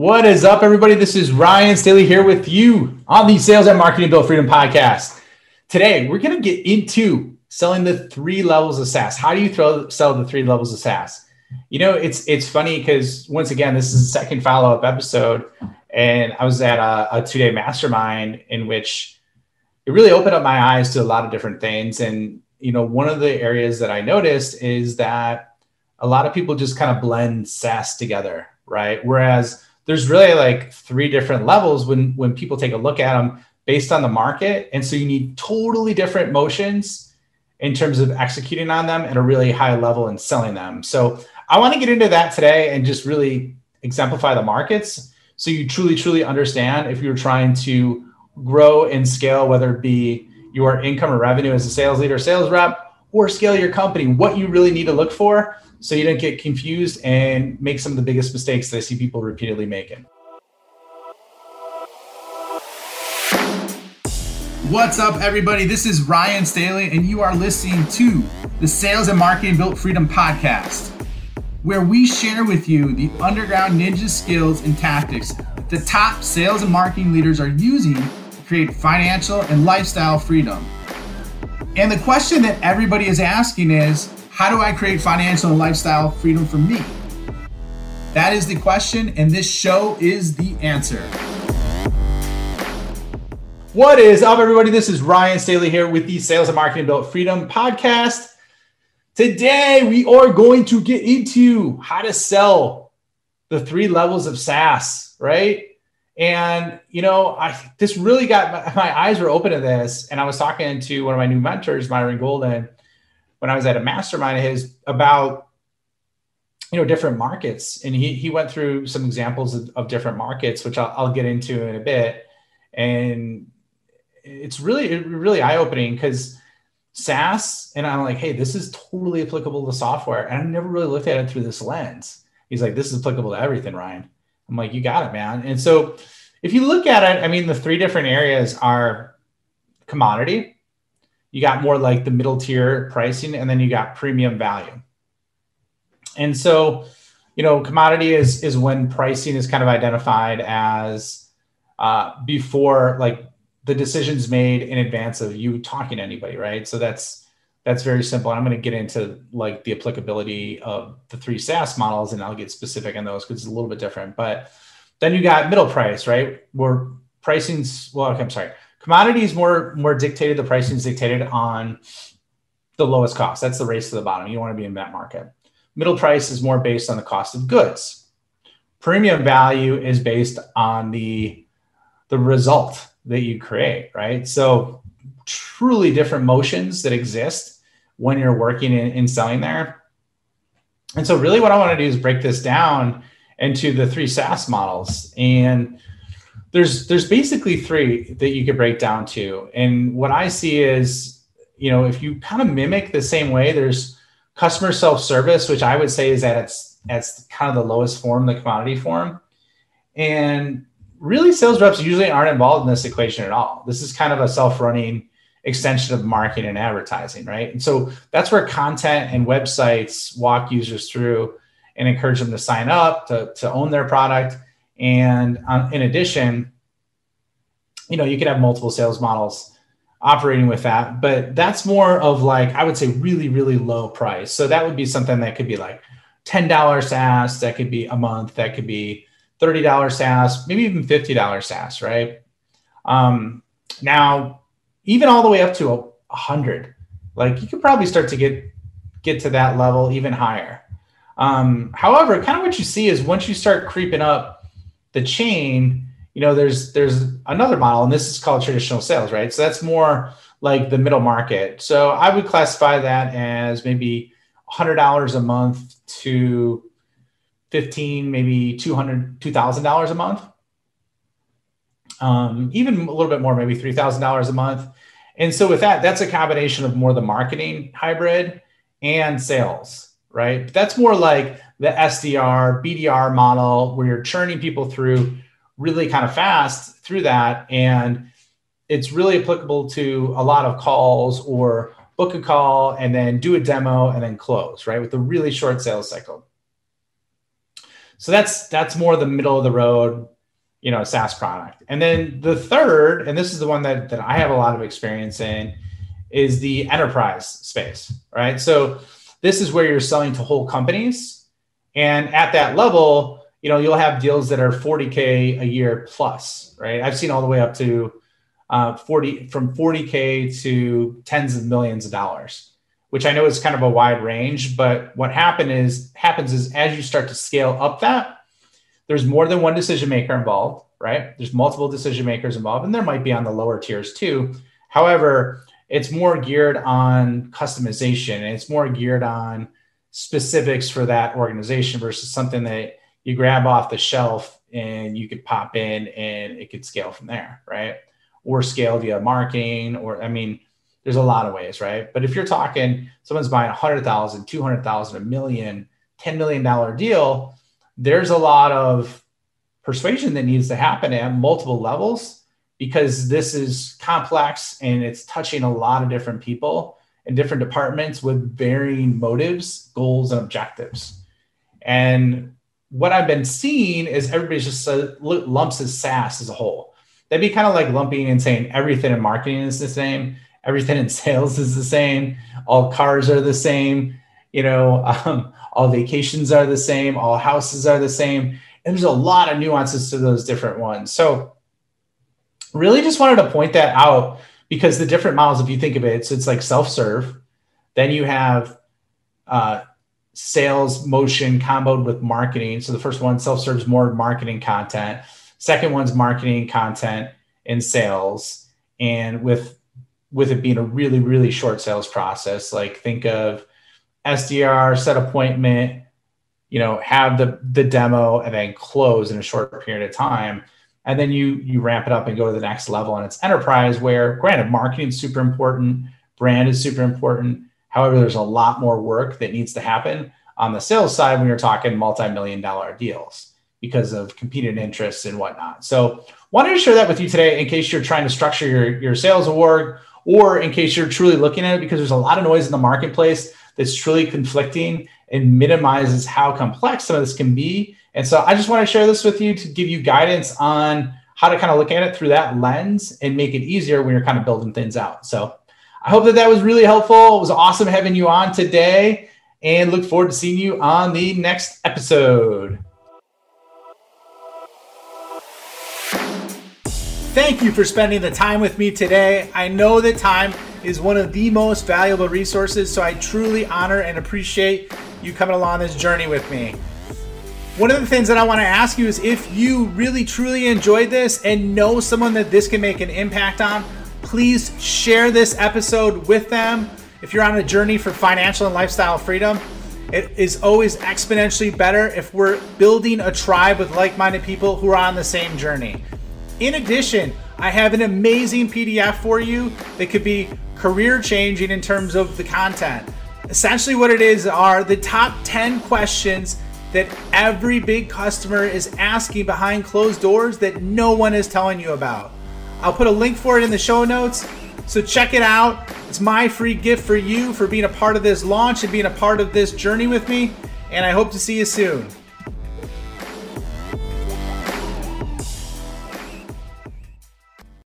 What is up, everybody? This is Ryan Staley here with you on the Sales and Marketing Built Freedom podcast. Today, we're going to get into selling the three levels of SaaS. How do you throw sell the three levels of SaaS? You know, it's it's funny because once again, this is the second follow up episode, and I was at a, a two day mastermind in which it really opened up my eyes to a lot of different things. And you know, one of the areas that I noticed is that a lot of people just kind of blend SaaS together, right? Whereas there's really like three different levels when when people take a look at them based on the market. And so you need totally different motions in terms of executing on them at a really high level and selling them. So i want to get into that today and just really exemplify the markets so you truly truly understand if you're trying to grow and scale whether it be your income or revenue as a sales leader sales rep or scale your company what you really need to look for so you don't get confused and make some of the biggest mistakes that I see people repeatedly making. What's up, everybody? This is Ryan Staley, and you are listening to the Sales and Marketing Built Freedom podcast, where we share with you the underground ninja skills and tactics the top sales and marketing leaders are using to create financial and lifestyle freedom. And the question that everybody is asking is how do I create financial and lifestyle freedom for me? That is the question, and this show is the answer. What is up, everybody? This is Ryan Staley here with the Sales and Marketing Built Freedom podcast. Today, we are going to get into how to sell the three levels of SaaS, right? And you know, I this really got my, my eyes were open to this, and I was talking to one of my new mentors, Myron Golden, when I was at a mastermind of his about you know different markets. And he he went through some examples of, of different markets which I'll, I'll, get into in a bit. And it's really really eye-opening because SaaS and I'm like hey this is totally applicable to software. And I never really looked at it through this lens. He's like this is applicable to everything Ryan I'm like you got it man and so if you look at it I mean the three different areas are commodity you got more like the middle tier pricing, and then you got premium value. And so, you know, commodity is is when pricing is kind of identified as uh, before like the decisions made in advance of you talking to anybody, right? So that's that's very simple. I'm going to get into like the applicability of the three SaaS models, and I'll get specific on those because it's a little bit different. But then you got middle price, right? Where pricing's well, okay, I'm sorry Commodities more more dictated. The pricing is dictated on the lowest cost. That's the race to the bottom. You want to be in that market. Middle price is more based on the cost of goods. Premium value is based on the the result that you create, right? So truly different motions that exist when you're working in, in selling there. And so really what I want to do is break this down into the three SaaS models. And there's there's basically three that you could break down to and what i see is you know if you kind of mimic the same way there's customer self-service which i would say is at its at kind of the lowest form the commodity form and really sales reps usually aren't involved in this equation at all this is kind of a self-running extension of marketing and advertising right and so that's where content and websites walk users through and encourage them to sign up to, to own their product and um, in addition, you know, you could have multiple sales models operating with that, but that's more of like, I would say really, really low price. So that would be something that could be like $10 SaaS, that could be a month, that could be $30 SaaS, maybe even $50 SaaS, right? Um, now, even all the way up to a, hundred, like you could probably start to get get to that level even higher. Um, however, kind of what you see is once you start creeping up the chain, you know, there's there's another model, and this is called traditional sales, right? So that's more like the middle market. So I would classify that as maybe hundred dollars a month to 15, maybe 200, $2,000 a month. Um, even a little bit more, maybe $3,000 a month. And so with that, that's a combination of more the marketing hybrid and sales, right? But that's more like the SDR, BDR model where you're churning people through really kind of fast through that. And it's really applicable to a lot of calls or book a call and then do a demo and then close, right? With a really short sales cycle. So that's that's more the middle of the road, you know, a SaaS product. And then the third, and this is the one that that I have a lot of experience in, is the enterprise space, right? So this is where you're selling to whole companies, and at that level, you know, you'll have deals that are 40k a year plus, right? I've seen all the way up to uh, 40 from 40k to tens of millions of dollars which i know is kind of a wide range but what happen is happens is as you start to scale up that there's more than one decision maker involved right? There's multiple decision makers involved and there might be on the lower tiers too. However it's more geared on customization and it's more geared on specifics for that organization versus something that you grab off the shelf and you could pop in and it could scale from there right? Or scale via marketing or i mean there's a lot of ways right? But if you're talking someone's buying 100000 200000 a million 10 million dollar deal there's a lot of persuasion that needs to happen at multiple levels because this is complex and it's touching a lot of different people in different departments with varying motives goals and objectives. And what i've been seeing is everybody's just lumps as saas as a whole. That'd be kind of like lumping and saying everything in marketing is the same, everything in sales is the same, all cars are the same, you know, um, all vacations are the same, all houses are the same. And there's a lot of nuances to those different ones. So, really just wanted to point that out because the different models, if you think of it, so it's like self serve, then you have uh, sales motion comboed with marketing. So, the first one, self serves more marketing content Second one's marketing, content, and sales. And with with it being a really really short sales process, like think of SDR, set appointment, you know, have the the demo, and then close in a short period of time. And then you you ramp it up and go to the next level. And it's enterprise where, granted, marketing is super important, brand is super important. However, there's a lot more work that needs to happen on the sales side when you're talking multi-million dollar deals because of competing interests and whatnot. So wanted to share that with you today in case you're trying to structure your, your sales award or in case you're truly looking at it because there's a lot of noise in the marketplace that's truly conflicting and minimizes how complex some of this can be. And so I just want to share this with you to give you guidance on how to kind of look at it through that lens and make it easier when you're kind of building things out. So I hope that that was really helpful. It was awesome having you on today and look forward to seeing you on the next episode. Thank you for spending the time with me today. I know that time is one of the most valuable resources, so I truly honor and appreciate you coming along this journey with me. One of the things that I want to ask you is if you really truly enjoyed this and know someone that this can make an impact on, please share this episode with them. If you're on a journey for financial and lifestyle freedom, it is always exponentially better if we're building a tribe with like minded people who are on the same journey. In addition, I have an amazing PDF for you that could be career changing in terms of the content. Essentially, what it is are the top 10 questions that every big customer is asking behind closed doors that no one is telling you about. I'll put a link for it in the show notes. So check it out. It's my free gift for you for being a part of this launch and being a part of this journey with me. And I hope to see you soon.